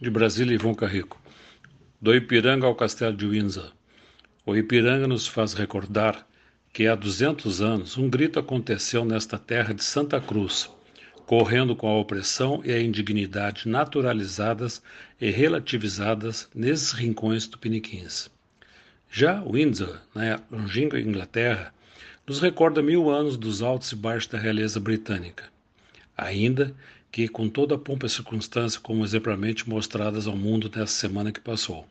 de Brasília, Ivon Carrico. Do Ipiranga ao Castelo de Windsor. O Ipiranga nos faz recordar que há 200 anos um grito aconteceu nesta terra de Santa Cruz, correndo com a opressão e a indignidade naturalizadas e relativizadas nesses rincões tupiniquins. Já Windsor, na longínqua Inglaterra, nos recorda mil anos dos altos e baixos da realeza britânica, ainda que com toda a pompa e circunstância como exemplarmente mostradas ao mundo nessa semana que passou.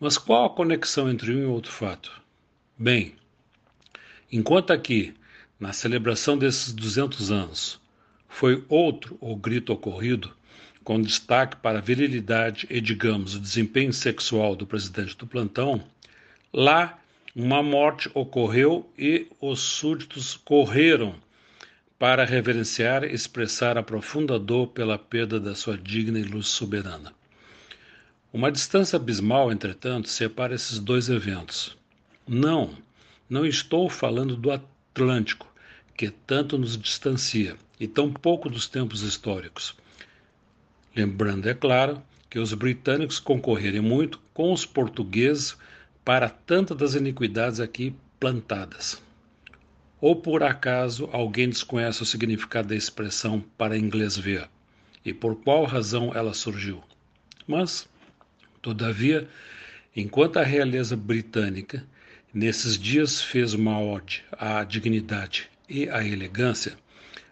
Mas qual a conexão entre um e outro fato? Bem, enquanto aqui, na celebração desses 200 anos, foi outro o grito ocorrido, com destaque para a virilidade e, digamos, o desempenho sexual do presidente do plantão, lá uma morte ocorreu e os súditos correram para reverenciar e expressar a profunda dor pela perda da sua digna e luz soberana. Uma distância abismal, entretanto, separa esses dois eventos. Não, não estou falando do Atlântico, que tanto nos distancia, e tão pouco dos tempos históricos. Lembrando, é claro, que os britânicos concorrerem muito com os portugueses para tantas das iniquidades aqui plantadas. Ou por acaso alguém desconhece o significado da expressão para inglês ver e por qual razão ela surgiu? Mas, todavia, enquanto a realeza britânica nesses dias fez uma ode à dignidade e à elegância,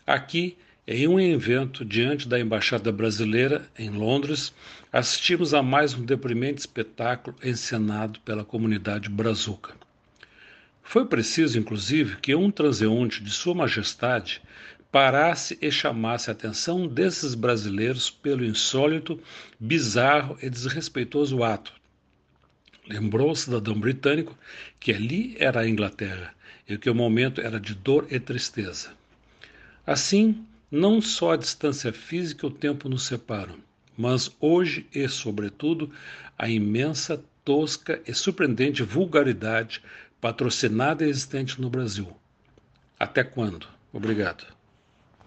aqui em um evento diante da embaixada brasileira em Londres, assistimos a mais um deprimente espetáculo encenado pela comunidade brazuca. Foi preciso, inclusive, que um transeunte de Sua Majestade parasse e chamasse a atenção desses brasileiros pelo insólito, bizarro e desrespeitoso ato. Lembrou o cidadão britânico que ali era a Inglaterra e que o momento era de dor e tristeza. Assim, não só a distância física e o tempo nos separam, mas hoje e, sobretudo, a imensa, tosca e surpreendente vulgaridade patrocinada existente no Brasil. Até quando? Obrigado.